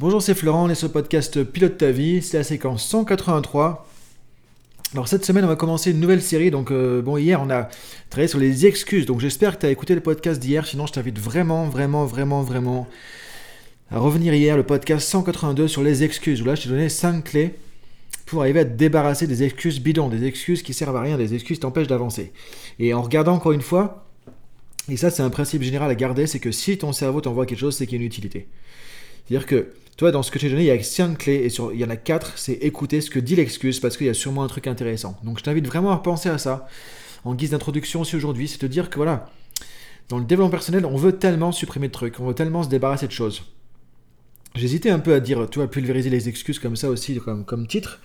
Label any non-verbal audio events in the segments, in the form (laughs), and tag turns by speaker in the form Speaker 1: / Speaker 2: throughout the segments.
Speaker 1: Bonjour, c'est Florent, on est sur le podcast Pilote ta vie, c'est la séquence 183. Alors cette semaine, on va commencer une nouvelle série. Donc euh, bon, hier, on a travaillé sur les excuses. Donc j'espère que tu as écouté le podcast d'hier. Sinon, je t'invite vraiment, vraiment, vraiment, vraiment à revenir hier, le podcast 182 sur les excuses. Où là, je t'ai donné 5 clés pour arriver à te débarrasser des excuses bidons, des excuses qui servent à rien, des excuses qui t'empêchent d'avancer. Et en regardant encore une fois, et ça c'est un principe général à garder, c'est que si ton cerveau t'envoie quelque chose, c'est qu'il y a une utilité. C'est-à-dire que toi, dans ce que j'ai donné, il y a 5 clés et il y en a 4, c'est écouter ce que dit l'excuse parce qu'il y a sûrement un truc intéressant. Donc je t'invite vraiment à penser à ça en guise d'introduction aussi aujourd'hui, c'est de dire que voilà, dans le développement personnel, on veut tellement supprimer de trucs, on veut tellement se débarrasser de choses. J'hésitais un peu à dire, tu vois, pulvériser les excuses comme ça aussi, comme, titre.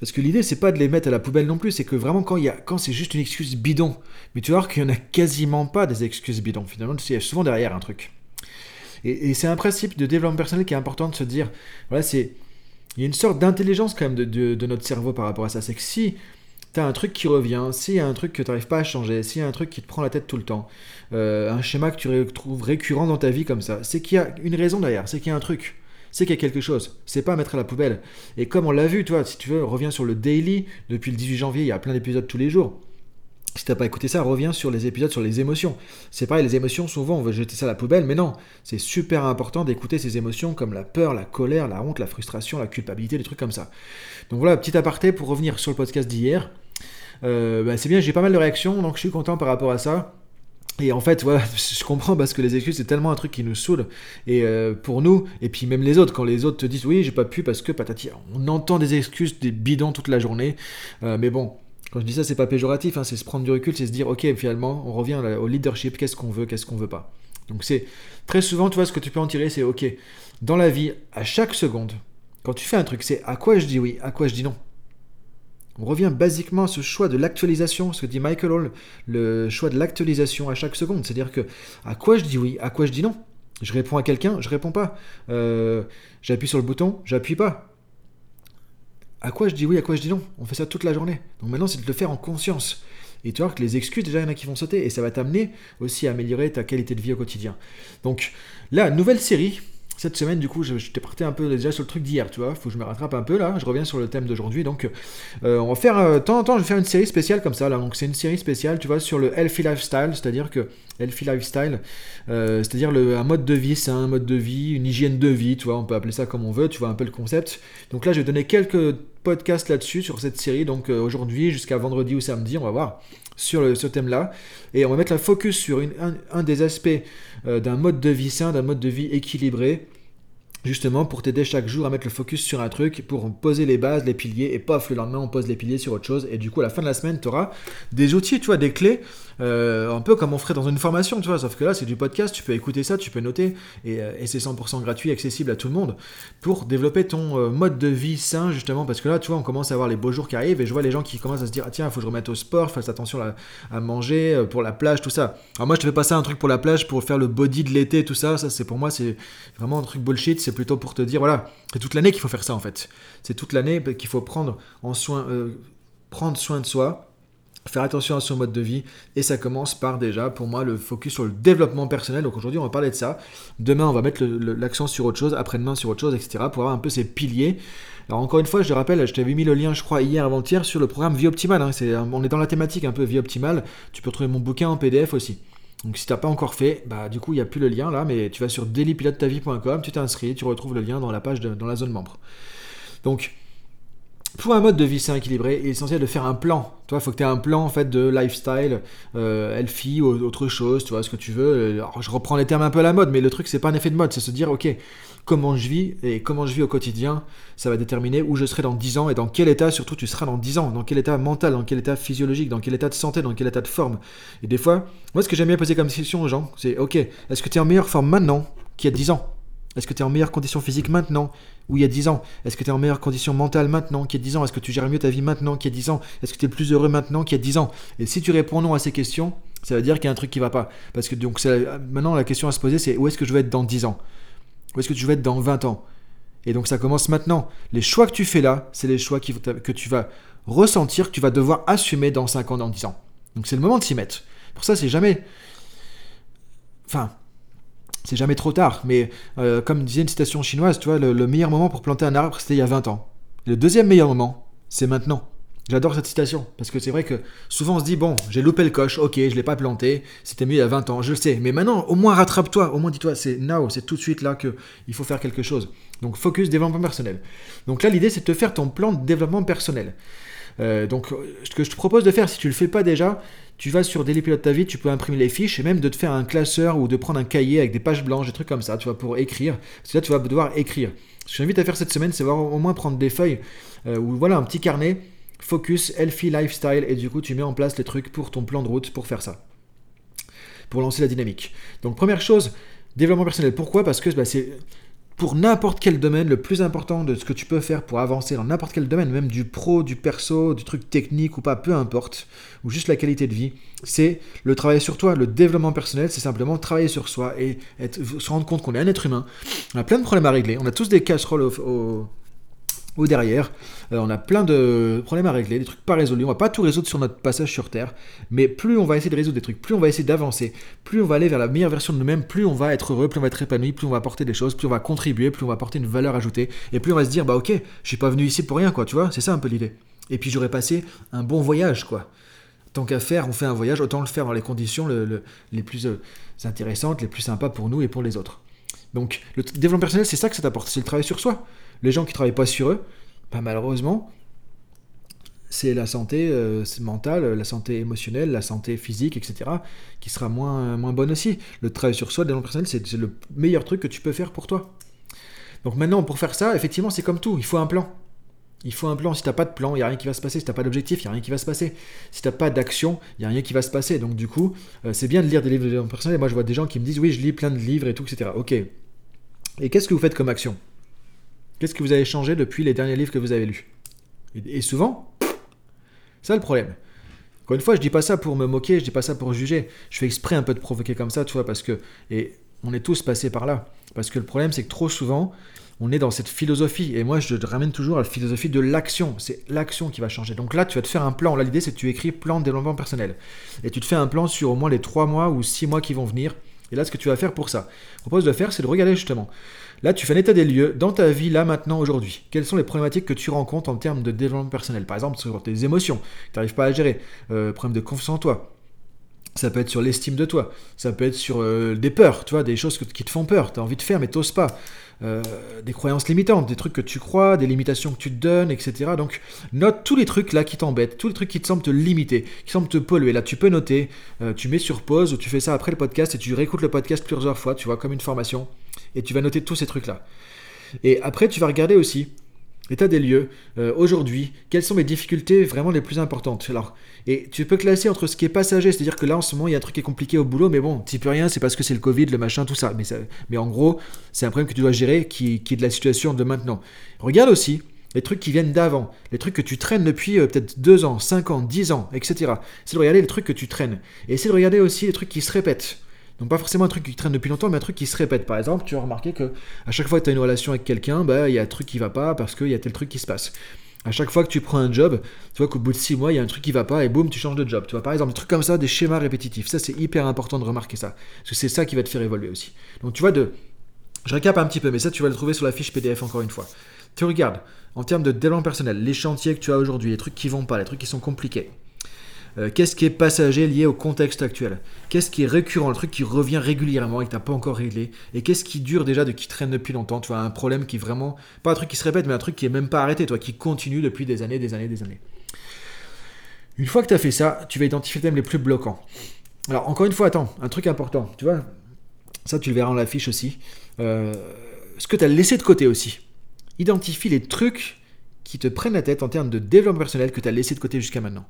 Speaker 1: Parce que l'idée, c'est pas de les mettre à la poubelle non plus, c'est que vraiment quand, y a, quand c'est juste une excuse bidon, mais tu vois qu'il n'y en a quasiment pas des excuses bidons. Finalement, il y a souvent derrière un truc. Et, c'est un principe de développement personnel qui est important de se dire, voilà, c'est... Il y a une sorte d'intelligence quand même de, notre cerveau par rapport à ça. C'est que si tu as un truc qui revient, s'il y a un truc que tu n'arrives pas à changer, s'il y a un truc qui te prend la tête tout le temps, euh, un schéma que tu retrouves récurrent dans ta vie comme ça, c'est qu'il y a une raison derrière, c'est qu'il y a un truc c'est qu'il y a quelque chose. C'est pas à mettre à la poubelle. Et comme on l'a vu, toi, si tu veux, reviens sur le daily. Depuis le 18 janvier, il y a plein d'épisodes tous les jours. Si t'as pas écouté ça, reviens sur les épisodes sur les émotions. C'est pareil, les émotions, souvent on veut jeter ça à la poubelle, mais non, c'est super important d'écouter ces émotions comme la peur, la colère, la honte, la frustration, la culpabilité, des trucs comme ça. Donc voilà, petit aparté pour revenir sur le podcast d'hier. Euh, bah, c'est bien, j'ai pas mal de réactions, donc je suis content par rapport à ça. Et en fait, voilà, (laughs) je comprends parce que les excuses, c'est tellement un truc qui nous saoule. Et euh, pour nous, et puis même les autres, quand les autres te disent oui, j'ai pas pu parce que patati, on entend des excuses, des bidons toute la journée. Euh, mais bon, quand je dis ça, c'est pas péjoratif, hein, c'est se prendre du recul, c'est se dire, ok, finalement, on revient au leadership, qu'est-ce qu'on veut, qu'est-ce qu'on veut pas. Donc c'est très souvent, tu vois, ce que tu peux en tirer, c'est, ok, dans la vie, à chaque seconde, quand tu fais un truc, c'est à quoi je dis oui, à quoi je dis non. On revient basiquement à ce choix de l'actualisation, ce que dit Michael Hall, le choix de l'actualisation à chaque seconde. C'est-à-dire que à quoi je dis oui, à quoi je dis non? Je réponds à quelqu'un, je réponds pas. Euh, j'appuie sur le bouton, j'appuie pas à quoi je dis oui, à quoi je dis non? On fait ça toute la journée. Donc maintenant, c'est de le faire en conscience. Et tu vois que les excuses, déjà, il y en a qui vont sauter. Et ça va t'amener aussi à améliorer ta qualité de vie au quotidien. Donc là, nouvelle série cette semaine, du coup, je, t'ai parti un peu déjà sur le truc d'hier, tu vois. Faut que je me rattrape un peu là. Je reviens sur le thème d'aujourd'hui. Donc, euh, on va faire, euh, temps en temps, je vais faire une série spéciale comme ça. Là. Donc, c'est une série spéciale, tu vois, sur le healthy lifestyle. C'est-à-dire que, healthy lifestyle, euh, c'est-à-dire un mode de vie, c'est un mode de vie, une hygiène de vie, tu vois. On peut appeler ça comme on veut, tu vois un peu le concept. Donc là, je vais donner quelques podcasts là-dessus, sur cette série. Donc, aujourd'hui, jusqu'à vendredi ou samedi, on va voir sur ce thème-là. Et on va mettre la focus sur un, des aspects d'un mode de vie sain, d'un mode de vie équilibré justement pour t'aider chaque jour à mettre le focus sur un truc, pour poser les bases, les piliers, et paf, le lendemain on pose les piliers sur autre chose, et du coup à la fin de la semaine, tu auras des outils, tu vois, des clés, euh, un peu comme on ferait dans une formation, tu vois, sauf que là c'est du podcast, tu peux écouter ça, tu peux noter, et, euh, c'est 100% gratuit, accessible à tout le monde, pour développer ton euh, mode de vie sain, justement, parce que là, tu vois, on commence à avoir les beaux jours qui arrivent, et je vois les gens qui commencent à se dire, ah tiens, il faut que je remette au sport, fasse attention à, manger, pour la plage, tout ça. Alors moi je te fais passer un truc pour la plage, pour faire le body de l'été, tout ça, ça c'est pour moi, c'est vraiment un truc bullshit, c'est plutôt pour te dire, voilà, c'est toute l'année qu'il faut faire ça en fait. C'est toute l'année qu'il faut prendre, en soin, euh, prendre soin de soi, faire attention à son mode de vie, et ça commence par déjà, pour moi, le focus sur le développement personnel. Donc aujourd'hui, on va parler de ça. Demain, on va mettre l'accent sur autre chose, après-demain sur autre chose, etc., pour avoir un peu ces piliers. Alors encore une fois, je te rappelle, je t'avais mis le lien, je crois, hier avant-hier sur le programme Vie Optimale. Hein. on est dans la thématique un peu Vie Optimale. Tu peux trouver mon bouquin en PDF aussi. Donc si tu n'as pas encore fait, bah du coup il n'y a plus le lien là, mais tu vas sur dailypilotetavie.com, tu t'inscris, tu retrouves le lien dans la page dans la zone membre. Donc pour un mode de vie sain il est essentiel de faire un plan. Tu vois, faut que tu aies un plan en fait de lifestyle, euh, healthy autre chose, tu vois, ce que tu veux. Alors, je reprends les termes un peu à la mode, mais le truc c'est pas un effet de mode, c'est se dire ok, comment je vis et comment je vis au quotidien, ça va déterminer où je serai dans 10 ans et dans quel état surtout tu seras dans 10 ans, dans quel état mental, dans quel état physiologique, dans quel état de santé, dans quel état de forme. Et des fois, moi ce que j'aime bien poser comme question aux gens, c'est ok, est-ce que tu es en meilleure forme maintenant qu'il y a 10 ans? Est-ce que tu es en meilleure condition physique maintenant ou il y a 10 ans? Est-ce que tu es en meilleure condition mentale maintenant qu'il y a 10 ans? Est-ce que tu gères mieux ta vie maintenant qu'il y a 10 ans? Est-ce que tu es plus heureux maintenant qu'il y a 10 ans? Et si tu réponds non à ces questions, ça veut dire qu'il y a un truc qui va pas. Parce que donc maintenant la question à se poser c'est où est-ce que je vais être dans 10 ans? Où est-ce que tu vas être dans 20 ans? Et donc ça commence maintenant. Les choix que tu fais là, c'est les choix que tu vas ressentir, que tu vas devoir assumer dans 5 ans, dans 10 ans. Donc c'est le moment de s'y mettre. Pour ça, c'est jamais... Enfin, c'est jamais trop tard. Mais euh, comme disait une citation chinoise, tu vois, le, meilleur moment pour planter un arbre, c'était il y a 20 ans. le deuxième meilleur moment, c'est maintenant. J'adore cette citation, parce que c'est vrai que souvent on se dit, bon, j'ai loupé le coche, ok, je l'ai pas planté, c'était mieux il y a 20 ans, je le sais, mais maintenant, au moins rattrape-toi, au moins dis-toi, c'est now, c'est tout de suite là qu'il faut faire quelque chose. Donc focus développement personnel. Donc là, l'idée, c'est de te faire ton plan de développement personnel. Euh, donc, ce que je te propose de faire, si tu le fais pas déjà, tu vas sur Daily Pilote ta vie, tu peux imprimer les fiches et même de te faire un classeur ou de prendre un cahier avec des pages blanches, des trucs comme ça, tu vois, pour écrire. Parce que là, tu vas devoir écrire. Ce que j'invite à faire cette semaine, c'est au moins prendre des feuilles euh, ou voilà un petit carnet focus, healthy lifestyle, et du coup tu mets en place les trucs pour ton plan de route pour faire ça, pour lancer la dynamique. Donc première chose, développement personnel. Pourquoi? Parce que bah, c'est pour n'importe quel domaine, le plus important de ce que tu peux faire pour avancer dans n'importe quel domaine, même du pro, du perso, du truc technique ou pas, peu importe, ou juste la qualité de vie, c'est le travail sur toi. Le développement personnel, c'est simplement travailler sur soi et se rendre compte qu'on est un être humain. On a plein de problèmes à régler, on a tous des casseroles au, ou derrière. Euh, on a plein de problèmes à régler, des trucs pas résolus. On va pas tout résoudre sur notre passage sur Terre, mais plus on va essayer de résoudre des trucs, plus on va essayer d'avancer, plus on va aller vers la meilleure version de nous-mêmes, plus on va être heureux, plus on va être épanoui, plus on va apporter des choses, plus on va contribuer, plus on va apporter une valeur ajoutée, et plus on va se dire bah ok, je suis pas venu ici pour rien quoi, tu vois, c'est ça un peu l'idée. Et puis j'aurais passé un bon voyage quoi. Tant qu'à faire, on fait un voyage, autant le faire dans les conditions les plus euh, intéressantes, les plus sympas pour nous et pour les autres. Donc le développement personnel, c'est ça que ça t'apporte, c'est le travail sur soi. Les gens qui travaillent pas sur eux, pas malheureusement, c'est la santé euh, mentale, la santé émotionnelle, la santé physique, etc., qui sera moins, moins bonne aussi. Le travail sur soi, le développement personnel, c'est le meilleur truc que tu peux faire pour toi. Donc maintenant, pour faire ça, effectivement, c'est comme tout, il faut un plan. Il faut un plan. Si tu n'as pas de plan, il n'y a rien qui va se passer. Si tu n'as pas d'objectif, il n'y a rien qui va se passer. Si tu n'as pas d'action, il n'y a rien qui va se passer. Donc du coup, euh, c'est bien de lire des livres de développement personnel. Et moi, je vois des gens qui me disent, oui, je lis plein de livres et tout, etc. Ok. Et qu'est-ce que vous faites comme action? Qu'est-ce que vous avez changé depuis les derniers livres que vous avez lus? Et, souvent, c'est ça le problème. Encore une fois, je dis pas ça pour me moquer, je dis pas ça pour juger. Je fais exprès un peu de provoquer comme ça, tu vois, parce que et on est tous passés par là. Parce que le problème, c'est que trop souvent, on est dans cette philosophie. Et moi, je te ramène toujours à la philosophie de l'action. C'est l'action qui va changer. Donc là, tu vas te faire un plan. Là, l'idée, c'est que tu écris plan de développement personnel. Et tu te fais un plan sur au moins les 3 mois ou 6 mois qui vont venir. Et là, ce que tu vas faire pour ça, je propose de faire, c'est de regarder justement. Là, tu fais un état des lieux dans ta vie, là, maintenant, aujourd'hui. Quelles sont les problématiques que tu rencontres en termes de développement personnel? Par exemple, sur tes émotions, que tu n'arrives pas à gérer, euh, problème de confiance en toi. Ça peut être sur l'estime de toi. Ça peut être sur euh, des peurs, tu vois, des choses qui te font peur. Tu as envie de faire, mais tu n'oses pas. Euh, des croyances limitantes, des trucs que tu crois, des limitations que tu te donnes, etc. Donc note tous les trucs là qui t'embêtent, tous les trucs qui te semblent te limiter, qui semblent te polluer. Là, tu peux noter, tu mets sur pause ou tu fais ça après le podcast et tu réécoutes le podcast plusieurs fois, tu vois, comme une formation et tu vas noter tous ces trucs-là. Et après, tu vas regarder aussi l'état des lieux, euh, aujourd'hui, quelles sont mes difficultés vraiment les plus importantes? Alors, et tu peux classer entre ce qui est passager, c'est-à-dire que là en ce moment il y a un truc qui est compliqué au boulot, mais bon, tu peux rien, c'est parce que c'est le Covid, le machin, tout ça. Mais, en gros, c'est un problème que tu dois gérer qui, est de la situation de maintenant. Regarde aussi les trucs qui viennent d'avant, les trucs que tu traînes depuis euh, peut-être 2 ans, 5 ans, 10 ans, etc. C'est de regarder les trucs que tu traînes. Et essaie de regarder aussi les trucs qui se répètent. Donc pas forcément un truc qui traîne depuis longtemps, mais un truc qui se répète. Par exemple, tu vas remarquer que à chaque fois que tu as une relation avec quelqu'un, bah il y a un truc qui va pas parce qu'il y a tel truc qui se passe. À chaque fois que tu prends un job, tu vois qu'au bout de 6 mois, il y a un truc qui va pas et boum, tu changes de job. Tu par exemple, des trucs comme ça, des schémas répétitifs. Ça, c'est hyper important de remarquer ça. Parce que c'est ça qui va te faire évoluer aussi. Donc tu vois, de... je récap un petit peu, mais ça, tu vas le trouver sur la fiche PDF encore une fois. Tu regardes, en termes de développement personnel, les chantiers que tu as aujourd'hui, les trucs qui vont pas, les trucs qui sont compliqués. Euh, qu'est-ce qui est passager lié au contexte actuel? Qu'est-ce qui est récurrent, le truc qui revient régulièrement et que tu n'as pas encore réglé? Et qu'est-ce qui dure déjà, de qui traîne depuis longtemps? Tu vois, un problème qui vraiment, pas un truc qui se répète, mais un truc qui est même pas arrêté, qui continue depuis des années, des années, des années. Une fois que tu as fait ça, tu vas identifier les thèmes les plus bloquants. Alors, encore une fois, attends, un truc important, tu vois, ça tu le verras dans la fiche aussi. Euh, ce que tu as laissé de côté aussi. Identifie les trucs qui te prennent la tête en termes de développement personnel que tu as laissé de côté jusqu'à maintenant.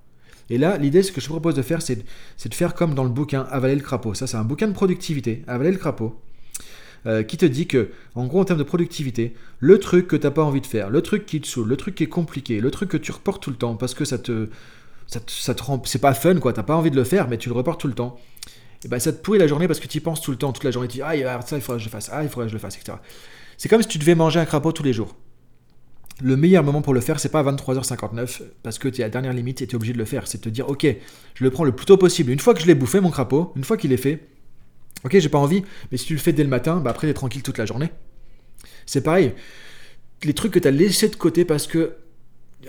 Speaker 1: Et là, l'idée, ce que je te propose de faire, c'est de, faire comme dans le bouquin Avaler le crapaud. Ça, c'est un bouquin de productivité, Avaler le crapaud, euh, qui te dit que, en gros, en termes de productivité, le truc que tu n'as pas envie de faire, le truc qui te saoule, le truc qui est compliqué, le truc que tu reportes tout le temps parce que ça te. Ça te, rend, c'est pas fun quoi, t'as pas envie de le faire, mais tu le reportes tout le temps. Et ben ça te pourrit la journée parce que tu y penses tout le temps, toute la journée, tu dis ah ça il faudrait que je le fasse, ah il faudrait que je le fasse, etc. C'est comme si tu devais manger un crapaud tous les jours le meilleur moment pour le faire, c'est pas à 23h59 parce que tu es à la dernière limite et tu es obligé de le faire. C'est de te dire, ok, je le prends le plus tôt possible. Une fois que je l'ai bouffé, mon crapaud, une fois qu'il est fait, Ok, j'ai pas envie, mais si tu le fais dès le matin, bah après t'es tranquille toute la journée. C'est pareil. Les trucs que tu as laissés de côté parce que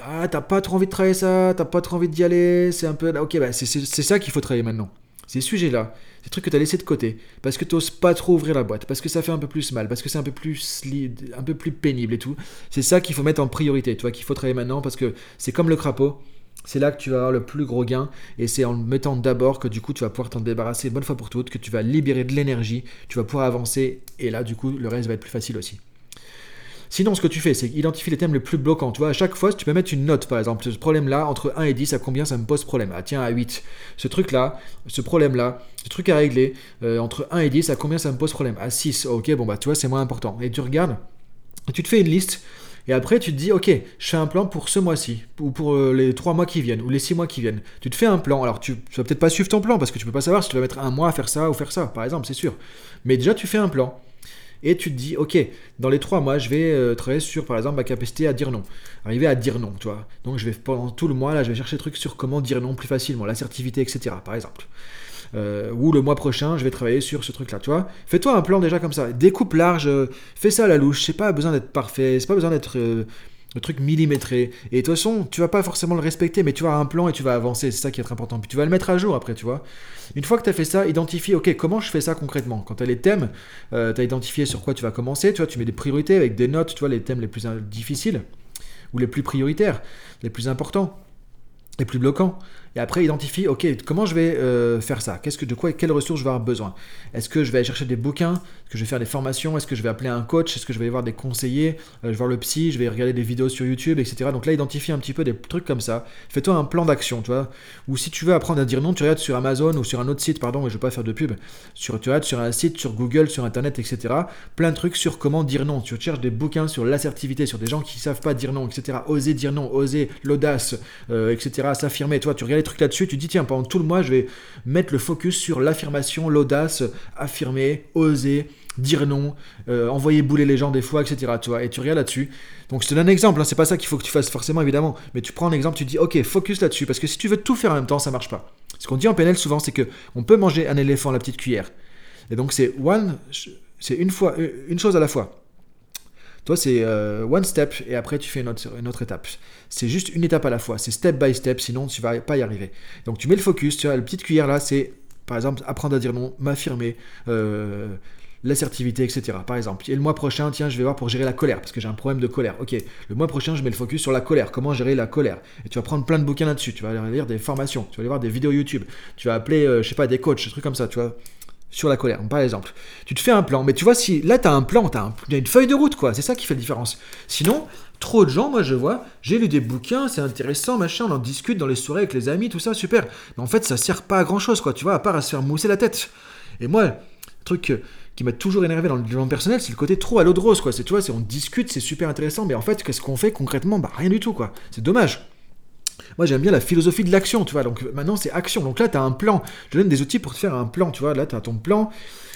Speaker 1: ah, t'as pas trop envie de travailler ça, t'as pas trop envie d'y aller, c'est un peu. Ok, bah c'est ça qu'il faut travailler maintenant. Ces sujets-là, ces trucs que tu as laissés de côté, parce que tu n'oses pas trop ouvrir la boîte, parce que ça fait un peu plus mal, parce que c'est un peu plus un peu plus pénible et tout. C'est ça qu'il faut mettre en priorité, tu vois, qu'il faut travailler maintenant, parce que c'est comme le crapaud. C'est là que tu vas avoir le plus gros gain, et c'est en le mettant d'abord que du coup tu vas pouvoir t'en débarrasser une bonne fois pour toutes, que tu vas libérer de l'énergie, tu vas pouvoir avancer, et là du coup le reste va être plus facile aussi. Sinon, ce que tu fais, c'est identifier les thèmes les plus bloquants. Tu vois, à chaque fois, tu peux mettre une note, par exemple. Ce problème-là, entre 1 et 10, à combien ça me pose problème? Ah, tiens, à 8. Ce truc-là, ce problème-là, ce truc à régler, euh, entre 1 et 10, à combien ça me pose problème? À 6. Ok, bon, bah, tu vois, c'est moins important. Et tu regardes, tu te fais une liste. Et après, tu te dis, ok, je fais un plan pour ce mois-ci, ou pour euh, les 3 mois qui viennent, ou les 6 mois qui viennent. Tu te fais un plan. Alors, tu, tu vas peut-être pas suivre ton plan, parce que tu peux pas savoir si tu vas mettre un mois à faire ça ou faire ça, par exemple, c'est sûr. Mais déjà, tu fais un plan et tu te dis, ok, dans les trois mois, je vais euh, travailler sur, par exemple, ma capacité à dire non. Arriver à dire non, tu vois. Donc, je vais, pendant tout le mois, là, je vais chercher des trucs sur comment dire non plus facilement, l'assertivité, etc., par exemple. Euh, ou le mois prochain, je vais travailler sur ce truc-là, tu vois. Fais-toi un plan déjà comme ça. Découpe large, euh, fais ça à la louche. C'est pas besoin d'être parfait, c'est pas besoin d'être le truc millimétré. Et de toute façon, tu vas pas forcément le respecter, mais tu vas un plan et tu vas avancer. C'est ça qui est très important. Puis tu vas le mettre à jour après, tu vois. Une fois que tu as fait ça, identifie, ok, comment je fais ça concrètement? Quand tu as les thèmes, euh, tu as identifié sur quoi tu vas commencer, tu vois, tu mets des priorités avec des notes, tu vois, les thèmes les plus difficiles ou les plus prioritaires, les plus importants, les plus bloquants. Et après, identifie, ok, comment je vais euh, faire ça? Qu'est-ce que de quoi, quelles ressources je vais avoir besoin? Est-ce que je vais aller chercher des bouquins? Est-ce que je vais faire des formations? Est-ce que je vais appeler un coach? Est-ce que je vais voir des conseillers? Euh, Je vais voir le psy Je vais regarder des vidéos sur YouTube, etc. Donc là, identifie un petit peu des trucs comme ça. Fais-toi un plan d'action, tu vois. Ou si tu veux apprendre à dire non, tu regardes sur Amazon ou sur un autre site, pardon, mais je vais pas faire de pub. Sur, tu regardes sur un site, sur Google, sur Internet, etc. Plein de trucs sur comment dire non. Tu cherches des bouquins sur l'assertivité, sur des gens qui savent pas dire non, etc. Oser dire non, oser l'audace, euh, etc. S'affirmer. Toi, tu regardes trucs là-dessus, tu dis tiens pendant tout le mois, je vais mettre le focus sur l'affirmation, l'audace, affirmer, oser, dire non, euh, envoyer bouler les gens des fois, etc. Tu vois, et tu regardes là-dessus. Donc je te donne un exemple, hein, c'est pas ça qu'il faut que tu fasses forcément évidemment, mais tu prends un exemple, tu dis ok, focus là-dessus, parce que si tu veux tout faire en même temps, ça marche pas. Ce qu'on dit en PNL souvent, c'est que on peut manger un éléphant à la petite cuillère. Et donc c'est one, c'est une fois, une chose à la fois. Toi, c'est euh, one step et après tu fais une autre, étape. C'est juste une étape à la fois. C'est step by step, sinon tu vas pas y arriver. Donc tu mets le focus. Tu as la petite cuillère là, c'est par exemple apprendre à dire non, m'affirmer. Euh, l'assertivité, etc. Par exemple. Et le mois prochain, tiens, je vais voir pour gérer la colère, parce que j'ai un problème de colère. Ok, le mois prochain, je mets le focus sur la colère, comment gérer la colère? Et tu vas prendre plein de bouquins là-dessus, tu vas aller lire des formations, tu vas aller voir des vidéos YouTube, tu vas appeler, euh, je sais pas, des coachs, des trucs comme ça, tu vois sur la colère, par exemple. Tu te fais un plan, mais tu vois, si là, tu as un plan, tu as, une feuille de route, quoi. C'est ça qui fait la différence. Sinon, trop de gens, moi, je vois, j'ai lu des bouquins, c'est intéressant, machin, on en discute dans les soirées avec les amis, tout ça, super. Mais en fait, ça sert pas à grand chose, quoi, tu vois, à part à se faire mousser la tête. Et moi, le truc qui m'a toujours énervé dans le développement personnel, c'est le côté trop à l'eau de rose, quoi. C'est, tu vois, on discute, c'est super intéressant, mais en fait, qu'est-ce qu'on fait concrètement? Bah, rien du tout, quoi. C'est dommage. Moi, j'aime bien la philosophie de l'action, tu vois. Donc maintenant, c'est action. Donc là, tu as un plan. Je donne des outils pour te faire un plan, tu vois. Là, tu as ton plan.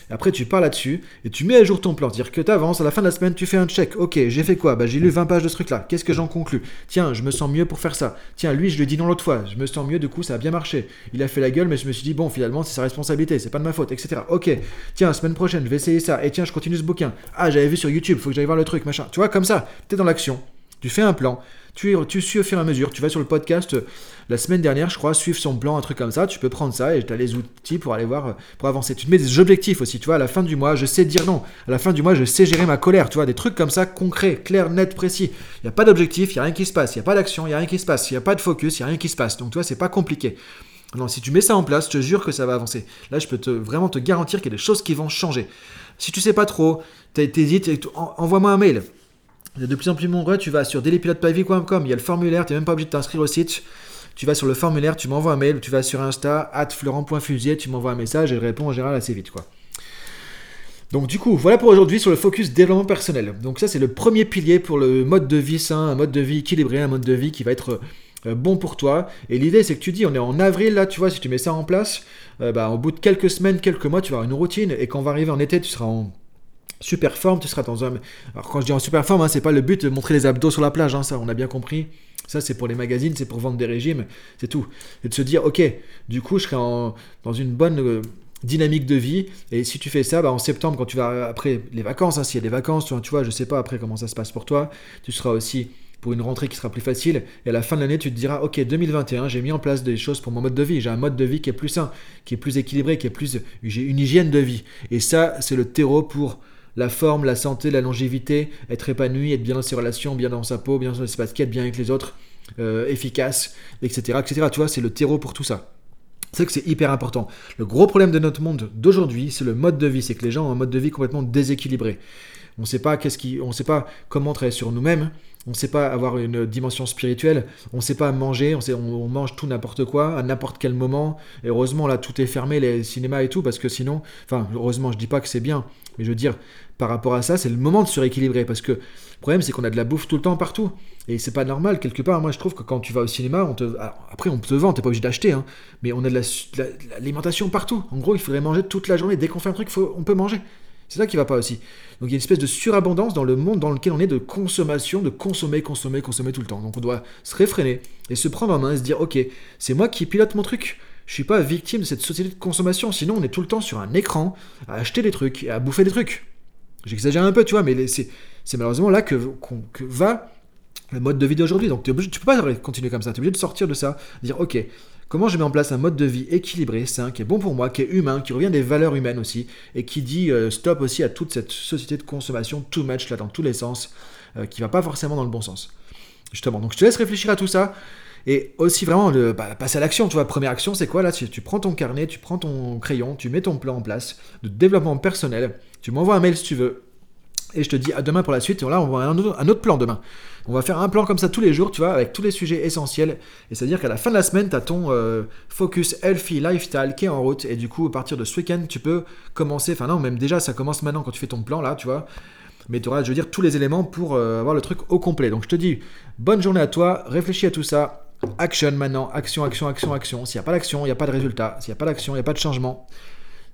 Speaker 1: Après, tu pars là-dessus et tu mets à jour ton plan. C'est-à-dire que tu avances, à la fin de la semaine, tu fais un check. Ok, j'ai fait quoi? Bah, J'ai lu 20 pages de ce truc-là. Qu'est-ce que j'en conclus? Tiens, je me sens mieux pour faire ça. Tiens, lui, je lui ai dit non l'autre fois. Je me sens mieux, du coup, ça a bien marché. Il a fait la gueule, mais je me suis dit, bon, finalement, c'est sa responsabilité, c'est pas de ma faute, etc. Ok, tiens, semaine prochaine, je vais essayer ça. Et tiens, je continue ce bouquin. Ah, j'avais vu sur YouTube, faut que j'aille voir le truc, machin. Tu vois, comme ça, tu es dans l'action. Tu fais un plan. Tu, tu suis au fur et à mesure. Tu vas sur le podcast euh, la semaine dernière, je crois, suivre son plan, un truc comme ça. Tu peux prendre ça et tu as les outils pour aller voir, euh, pour avancer. Tu te mets des objectifs aussi. Tu vois, à la fin du mois, je sais dire non. À la fin du mois, je sais gérer ma colère. Tu vois, des trucs comme ça, concrets, clairs, nets, précis. Il n'y a pas d'objectif, il n'y a rien qui se passe. Il n'y a pas d'action, il n'y a rien qui se passe. Il n'y a pas de focus, il n'y a rien qui se passe. Donc, tu vois, c'est pas compliqué. Non, si tu mets ça en place, je te jure que ça va avancer. Là, je peux te, vraiment te garantir qu'il y a des choses qui vont changer. Si tu sais pas trop, t'hésites, envoie-moi un mail de plus en plus nombreux, tu vas sur dailypilote.vie.com, il y a le formulaire, tu n'es même pas obligé de t'inscrire au site. Tu vas sur le formulaire, tu m'envoies un mail, tu vas sur Insta, at florent.fusier, tu m'envoies un message et je réponds en général assez vite. quoi. Donc du coup, voilà pour aujourd'hui sur le focus développement personnel. Donc ça c'est le premier pilier pour le mode de vie sain, un mode de vie équilibré, un mode de vie qui va être euh, bon pour toi. Et l'idée c'est que tu dis, on est en avril là, tu vois, si tu mets ça en place, euh, bah, au bout de quelques semaines, quelques mois, tu vas avoir une routine et quand on va arriver en été, tu seras en super forme, tu seras dans un. Alors quand je dis en super forme, hein, c'est pas le but de montrer les abdos sur la plage, hein, ça on a bien compris. Ça c'est pour les magazines, c'est pour vendre des régimes, c'est tout. Et de se dire, ok, du coup je serai dans une bonne, euh, dynamique de vie. Et si tu fais ça, bah, en septembre, quand tu vas après les vacances, hein, s'il y a des vacances, tu vois, je sais pas après comment ça se passe pour toi, tu seras aussi pour une rentrée qui sera plus facile. Et à la fin de l'année, tu te diras, ok, 2021, j'ai mis en place des choses pour mon mode de vie. J'ai un mode de vie qui est plus sain, qui est plus équilibré, qui est plus, j'ai une hygiène de vie. Et ça, c'est le terreau pour la forme, la santé, la longévité, être épanoui, être bien dans ses relations, bien dans sa peau, bien dans ses baskets, bien avec les autres, euh, efficace, etc., etc. Tu vois, c'est le terreau pour tout ça. C'est que c'est hyper important. Le gros problème de notre monde d'aujourd'hui, c'est le mode de vie. C'est que les gens ont un mode de vie complètement déséquilibré. On ne sait pas qu'est-ce qui, on sait pas comment travailler sur nous-mêmes. On ne sait pas avoir une dimension spirituelle. On ne sait pas manger. On, sait, on, mange tout n'importe quoi à n'importe quel moment. Et heureusement là, tout est fermé, les cinémas et tout, parce que sinon, enfin, heureusement, je dis pas que c'est bien, mais je veux dire, par rapport à ça, c'est le moment de se rééquilibrer, parce que le problème, c'est qu'on a de la bouffe tout le temps partout. Et c'est pas normal, quelque part. Moi, je trouve que quand tu vas au cinéma, on te... après, on te vend, t'es pas obligé d'acheter, hein, mais on a de l'alimentation partout. En gros, il faudrait manger toute la journée. Dès qu'on fait un truc, on peut manger. C'est ça qui va pas aussi. Donc il y a une espèce de surabondance dans le monde dans lequel on est de consommation, de consommer, consommer, consommer tout le temps. Donc on doit se réfréner et se prendre en main et se dire ok, c'est moi qui pilote mon truc. Je suis pas victime de cette société de consommation. Sinon on est tout le temps sur un écran à acheter des trucs et à bouffer des trucs. J'exagère un peu, tu vois, mais c'est malheureusement là que, que va le mode de vie d'aujourd'hui. Donc tu ne peux pas continuer comme ça, tu es obligé de sortir de ça, dire ok, comment je mets en place un mode de vie équilibré, sain, qui est bon pour moi, qui est humain, qui revient des valeurs humaines aussi, et qui dit euh, stop aussi à toute cette société de consommation too much là dans tous les sens, euh, qui va pas forcément dans le bon sens. Justement, donc je te laisse réfléchir à tout ça. Et aussi vraiment bah, passer à l'action, tu vois, première action c'est quoi là? Tu, tu prends ton carnet, tu prends ton crayon, tu mets ton plan en place de développement personnel, tu m'envoies un mail si tu veux, et je te dis à demain pour la suite, et là on va un un autre plan demain. On va faire un plan comme ça tous les jours, tu vois, avec tous les sujets essentiels. Et c'est-à-dire qu'à la fin de la semaine, tu as ton euh, focus healthy lifestyle qui est en route. Et du coup, à partir de ce week-end, tu peux commencer, enfin non, même déjà, ça commence maintenant quand tu fais ton plan là, tu vois. Mais tu auras, je veux dire, tous les éléments pour euh, avoir le truc au complet. Donc je te dis, bonne journée à toi, réfléchis à tout ça. Action maintenant, action, action, action, action. S'il n'y a pas d'action, il n'y a pas de résultat. S'il n'y a pas d'action, il n'y a pas de changement.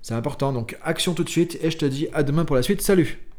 Speaker 1: C'est important. Donc action tout de suite. Et je te dis à demain pour la suite. Salut